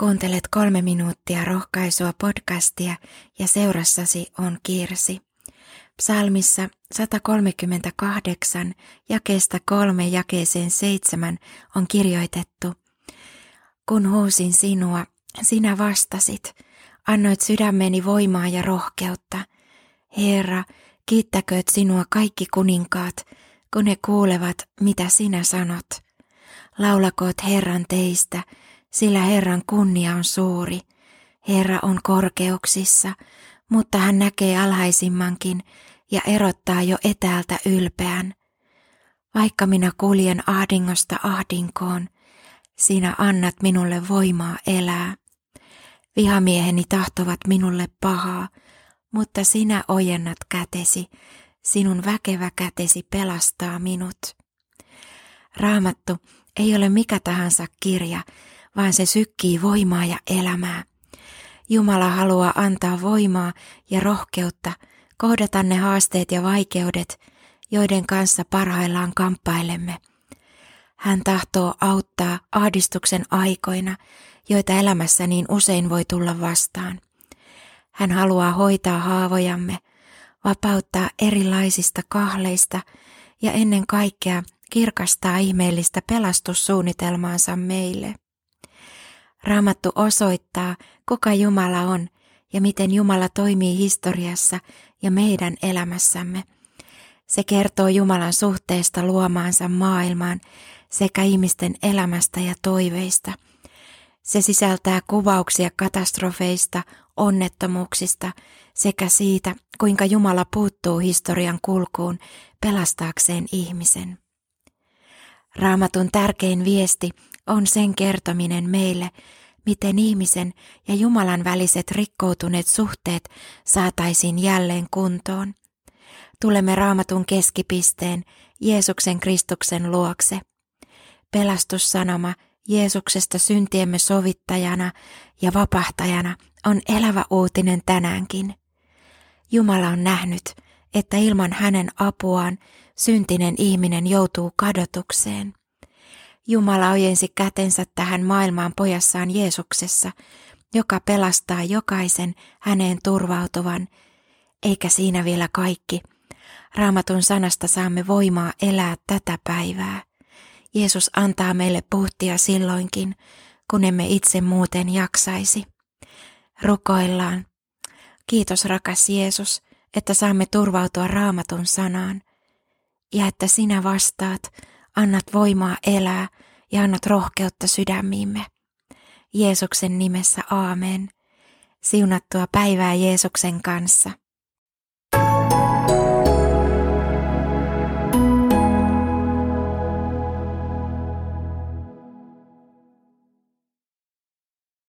Kuuntelet kolme minuuttia rohkaisua podcastia ja seurassasi on Kirsi. Psalmissa 138 jakeesta kolme jakeeseen seitsemän on kirjoitettu. Kun huusin sinua, sinä vastasit, annoit sydämeni voimaa ja rohkeutta. Herra, kiittäkööt sinua kaikki kuninkaat, kun he kuulevat, mitä sinä sanot. Laulakoot Herran teistä, sillä Herran kunnia on suuri. Herra on korkeuksissa, mutta hän näkee alhaisimmankin ja erottaa jo etäältä ylpeän. Vaikka minä kuljen ahdingosta ahdinkoon, sinä annat minulle voimaa elää. Vihamieheni tahtovat minulle pahaa, mutta sinä ojennat kätesi, sinun väkevä kätesi pelastaa minut. Raamattu ei ole mikä tahansa kirja, vaan se sykkii voimaa ja elämää. Jumala haluaa antaa voimaa ja rohkeutta kohdata ne haasteet ja vaikeudet, joiden kanssa parhaillaan kamppailemme. Hän tahtoo auttaa ahdistuksen aikoina, joita elämässä niin usein voi tulla vastaan. Hän haluaa hoitaa haavojamme, vapauttaa erilaisista kahleista ja ennen kaikkea kirkastaa ihmeellistä pelastussuunnitelmaansa meille. Raamattu osoittaa, kuka Jumala on ja miten Jumala toimii historiassa ja meidän elämässämme. Se kertoo Jumalan suhteesta luomaansa maailmaan sekä ihmisten elämästä ja toiveista. Se sisältää kuvauksia katastrofeista, onnettomuuksista sekä siitä, kuinka Jumala puuttuu historian kulkuun pelastaakseen ihmisen. Raamatun tärkein viesti on sen kertominen meille, miten ihmisen ja Jumalan väliset rikkoutuneet suhteet saataisiin jälleen kuntoon. Tulemme raamatun keskipisteen Jeesuksen Kristuksen luokse. Pelastussanoma Jeesuksesta syntiemme sovittajana ja vapahtajana on elävä uutinen tänäänkin. Jumala on nähnyt, että ilman hänen apuaan syntinen ihminen joutuu kadotukseen. Jumala ojensi kätensä tähän maailmaan pojassaan Jeesuksessa, joka pelastaa jokaisen häneen turvautuvan, eikä siinä vielä kaikki. Raamatun sanasta saamme voimaa elää tätä päivää. Jeesus antaa meille puhtia silloinkin, kun emme itse muuten jaksaisi. Rukoillaan. Kiitos rakas Jeesus, että saamme turvautua raamatun sanaan ja että sinä vastaat, annat voimaa elää ja annat rohkeutta sydämiimme. Jeesuksen nimessä aamen. Siunattua päivää Jeesuksen kanssa.